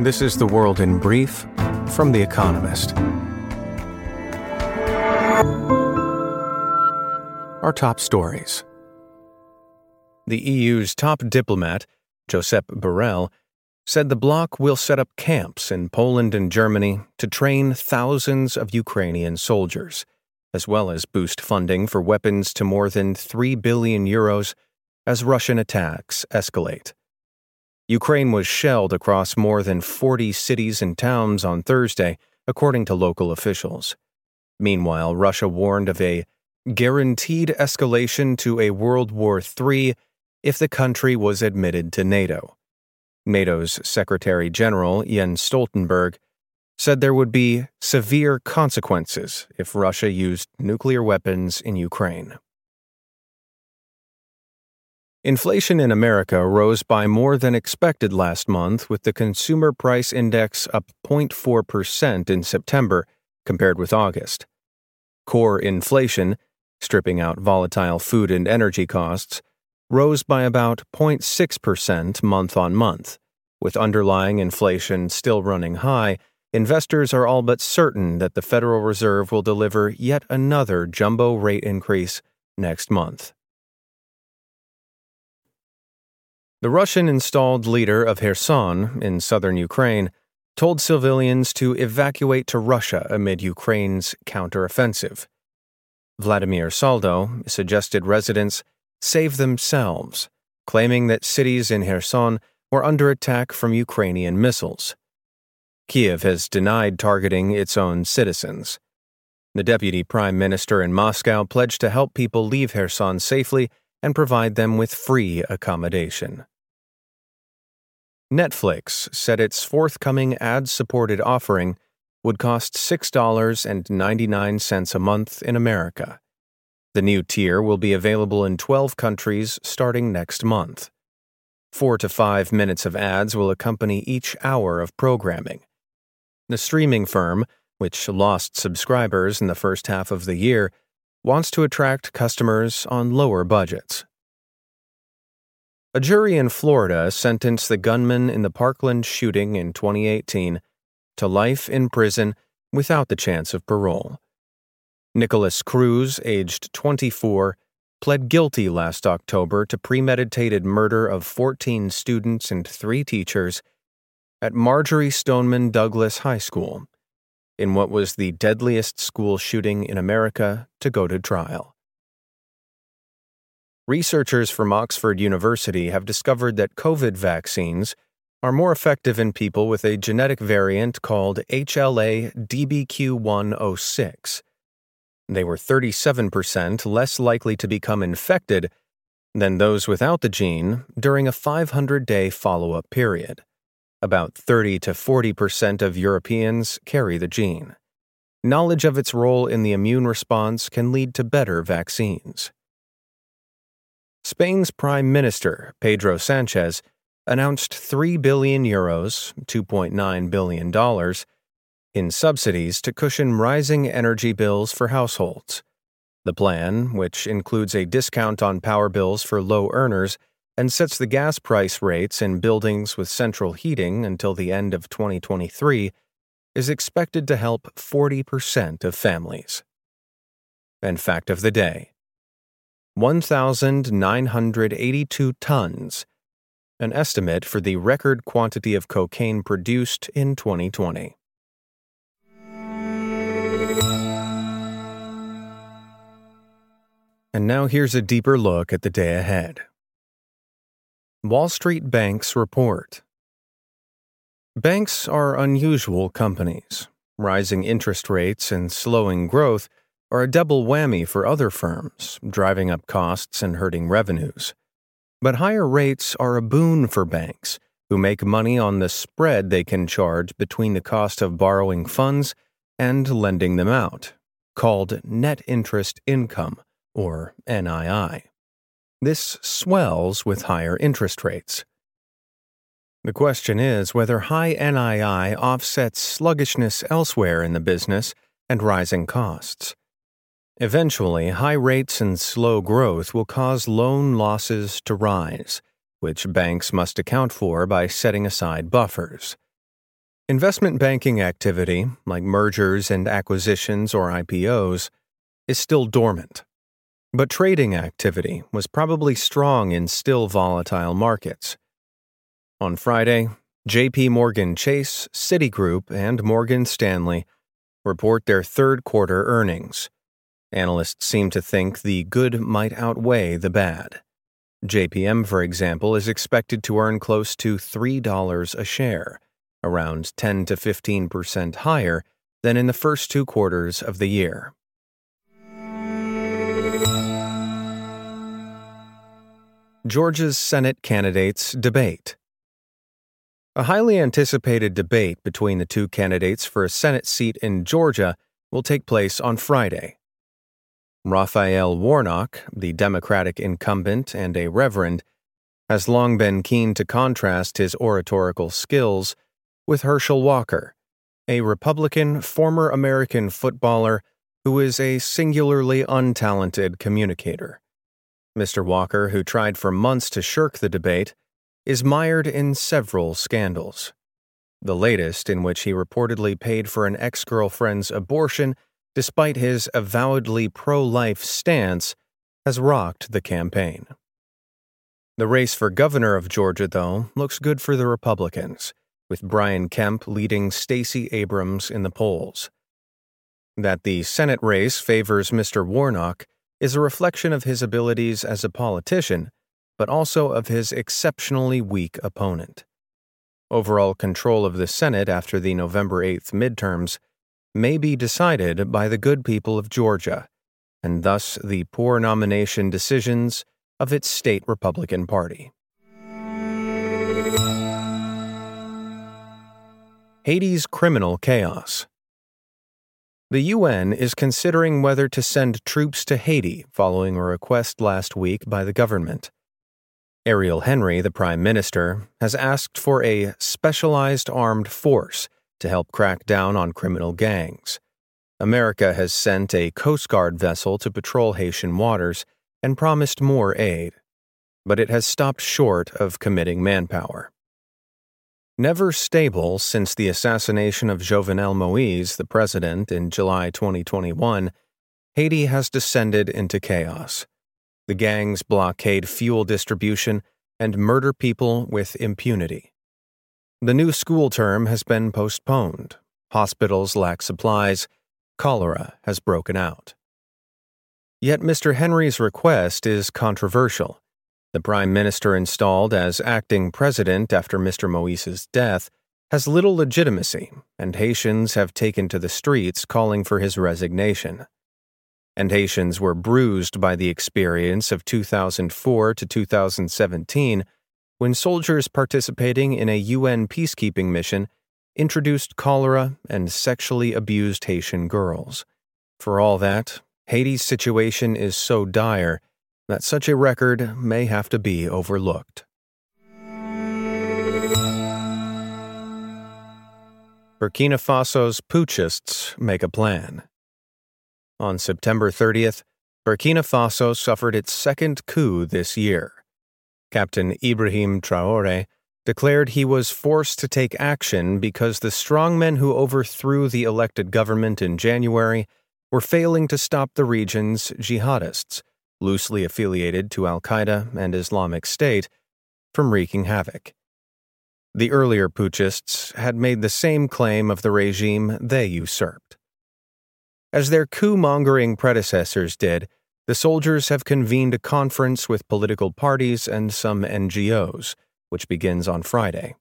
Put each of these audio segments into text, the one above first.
This is The World in Brief from The Economist. Our top stories. The EU's top diplomat, Josep Borrell, said the bloc will set up camps in Poland and Germany to train thousands of Ukrainian soldiers, as well as boost funding for weapons to more than 3 billion euros as Russian attacks escalate. Ukraine was shelled across more than 40 cities and towns on Thursday, according to local officials. Meanwhile, Russia warned of a guaranteed escalation to a World War III if the country was admitted to NATO. NATO's Secretary General Jens Stoltenberg said there would be severe consequences if Russia used nuclear weapons in Ukraine. Inflation in America rose by more than expected last month, with the Consumer Price Index up 0.4% in September compared with August. Core inflation, stripping out volatile food and energy costs, rose by about 0.6% month on month. With underlying inflation still running high, investors are all but certain that the Federal Reserve will deliver yet another jumbo rate increase next month. The Russian installed leader of Kherson in southern Ukraine told civilians to evacuate to Russia amid Ukraine's counteroffensive. Vladimir Saldo suggested residents save themselves, claiming that cities in Kherson were under attack from Ukrainian missiles. Kiev has denied targeting its own citizens. The deputy prime minister in Moscow pledged to help people leave Kherson safely and provide them with free accommodation. Netflix said its forthcoming ad supported offering would cost $6.99 a month in America. The new tier will be available in 12 countries starting next month. Four to five minutes of ads will accompany each hour of programming. The streaming firm, which lost subscribers in the first half of the year, wants to attract customers on lower budgets. A jury in Florida sentenced the gunman in the Parkland shooting in 2018 to life in prison without the chance of parole. Nikolas Cruz, aged 24, pled guilty last October to premeditated murder of 14 students and three teachers at Marjory Stoneman Douglas High School in what was the deadliest school shooting in America to go to trial. Researchers from Oxford University have discovered that COVID vaccines are more effective in people with a genetic variant called HLA DQB1*06. They were 37% less likely to become infected than those without the gene during a 500 day follow up period. About 30 to 40% of Europeans carry the gene. Knowledge of its role in the immune response can lead to better vaccines. Spain's Prime Minister, Pedro Sanchez, announced 3 billion euros, $2.9 billion, in subsidies to cushion rising energy bills for households. The plan, which includes a discount on power bills for low earners, and sets the gas price rates in buildings with central heating until the end of 2023, is expected to help 40% of families. And fact of the day 1,982 tons, an estimate for the record quantity of cocaine produced in 2020. And now here's a deeper look at the day ahead. Wall Street Banks Report Banks are unusual companies. Rising interest rates and slowing growth are a double whammy for other firms, driving up costs and hurting revenues. But higher rates are a boon for banks, who make money on the spread they can charge between the cost of borrowing funds and lending them out, called net interest income, or NII. This swells with higher interest rates. The question is whether high NII offsets sluggishness elsewhere in the business and rising costs. Eventually, high rates and slow growth will cause loan losses to rise, which banks must account for by setting aside buffers. Investment banking activity, like mergers and acquisitions or IPOs, is still dormant. But trading activity was probably strong in still volatile markets. On Friday, JP Morgan Chase, Citigroup, and Morgan Stanley report their third quarter earnings. Analysts seem to think the good might outweigh the bad. JPM, for example, is expected to earn close to $3 a share, around 10 to 15% higher than in the first two quarters of the year. Georgia's Senate candidates debate. A highly anticipated debate between the two candidates for a Senate seat in Georgia will take place on Friday. Raphael Warnock, the Democratic incumbent and a reverend, has long been keen to contrast his oratorical skills with Herschel Walker, a Republican former American footballer who is a singularly untalented communicator. Mr. Walker, who tried for months to shirk the debate, is mired in several scandals. The latest, in which he reportedly paid for an ex girlfriend's abortion despite his avowedly pro life stance, has rocked the campaign. The race for governor of Georgia, though, looks good for the Republicans, with Brian Kemp leading Stacey Abrams in the polls. That the Senate race favors Mr. Warnock is a reflection of his abilities as a politician but also of his exceptionally weak opponent. Overall control of the Senate after the November 8th midterms may be decided by the good people of Georgia, and thus the poor nomination decisions of its state Republican Party. Haiti's criminal chaos. The UN is considering whether to send troops to Haiti following a request last week by the government. Ariel Henry, the Prime Minister, has asked for a specialized armed force to help crack down on criminal gangs. America has sent a Coast Guard vessel to patrol Haitian waters and promised more aid, but it has stopped short of committing manpower. Never stable since the assassination of Jovenel Moise, the president, in July 2021, Haiti has descended into chaos. The gangs blockade fuel distribution and murder people with impunity. The new school term has been postponed. Hospitals lack supplies. Cholera has broken out. Yet Mr. Henry's request is controversial. The Prime Minister installed as acting president after Mr. Moise's death has little legitimacy, and Haitians have taken to the streets calling for his resignation and Haitians were bruised by the experience of 2004 to 2017 when soldiers participating in a UN peacekeeping mission introduced cholera and sexually abused Haitian girls. For all that, Haiti's situation is so dire that such a record may have to be overlooked. Burkina Faso's putschists make a plan. On September 30th, Burkina Faso suffered its second coup this year. Captain Ibrahim Traore declared he was forced to take action because the strongmen who overthrew the elected government in January were failing to stop the region's jihadists, loosely affiliated to Al Qaeda and Islamic State, from wreaking havoc. The earlier putschists had made the same claim of the regime they usurped. As their coup mongering predecessors did, the soldiers have convened a conference with political parties and some NGOs, which begins on Friday.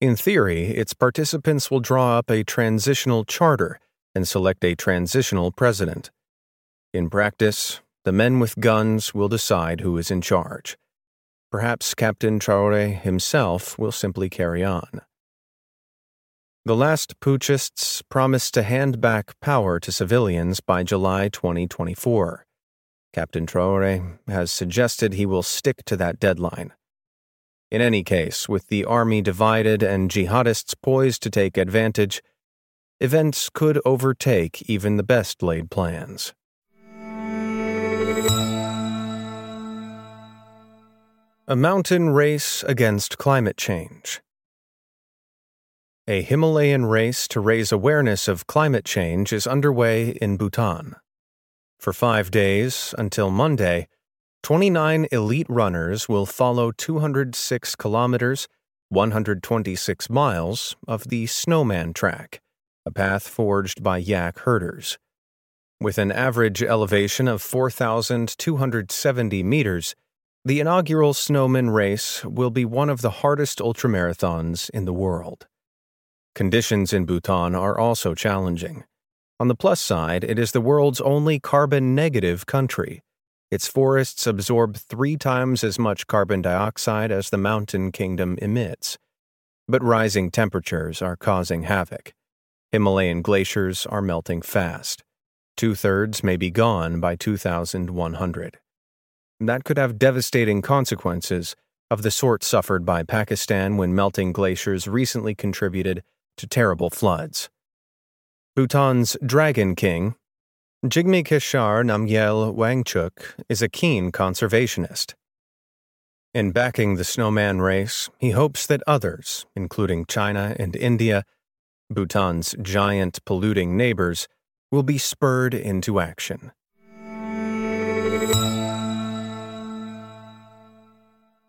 In theory, its participants will draw up a transitional charter and select a transitional president. In practice, the men with guns will decide who is in charge. Perhaps Captain Traore himself will simply carry on. The last putschists promised to hand back power to civilians by July 2024. Captain Traore has suggested he will stick to that deadline. In any case, with the army divided and jihadists poised to take advantage, events could overtake even the best laid plans. A mountain race against climate change. A Himalayan race to raise awareness of climate change is underway in Bhutan. For five days, until Monday, 29 elite runners will follow 206 kilometers, 126 miles of the Snowman Track, a path forged by yak herders. With an average elevation of 4,270 meters, the inaugural Snowman race will be one of the hardest ultramarathons in the world. Conditions in Bhutan are also challenging. On the plus side, it is the world's only carbon negative country. Its forests absorb three times as much carbon dioxide as the mountain kingdom emits. But rising temperatures are causing havoc. Himalayan glaciers are melting fast. Two thirds may be gone by 2100. That could have devastating consequences of the sort suffered by Pakistan when melting glaciers recently contributed to terrible floods. Bhutan's Dragon King, Jigme Khesar Namgyel Wangchuk, is a keen conservationist. In backing the snowman race, he hopes that others, including China and India, Bhutan's giant polluting neighbors, will be spurred into action.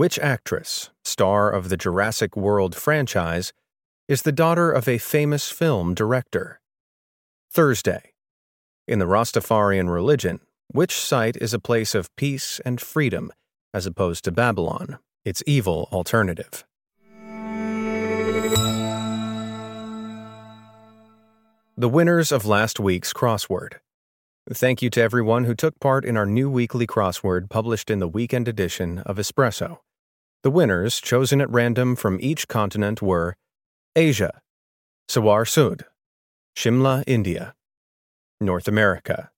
Which actress, star of the Jurassic World franchise, is the daughter of a famous film director. Thursday. In the Rastafarian religion, which site is a place of peace and freedom as opposed to Babylon, its evil alternative? The winners of last week's crossword. Thank you to everyone who took part in our new weekly crossword published in the weekend edition of Espresso. The winners, chosen at random from each continent, were Asia, Sawar Sud, Shimla, India, North America,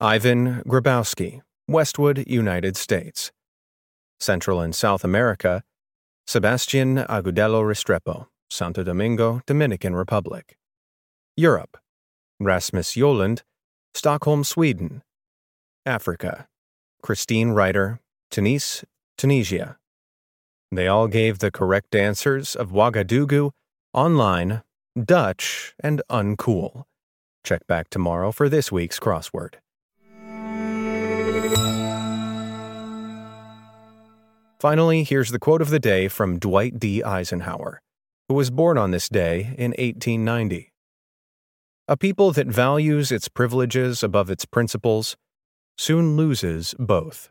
Ivan Grabowski, Westwood, United States, Central and South America, Sebastian Agudelo Restrepo, Santo Domingo, Dominican Republic, Europe, Rasmus Yoland, Stockholm, Sweden, Africa, Christine Ryder, Tunis, Tunisia. They all gave the correct answers of Ouagadougou online, Dutch, and uncool. Check back tomorrow for this week's crossword. Finally, here's the quote of the day from Dwight D. Eisenhower, who was born on this day in 1890. A people that values its privileges above its principles soon loses both.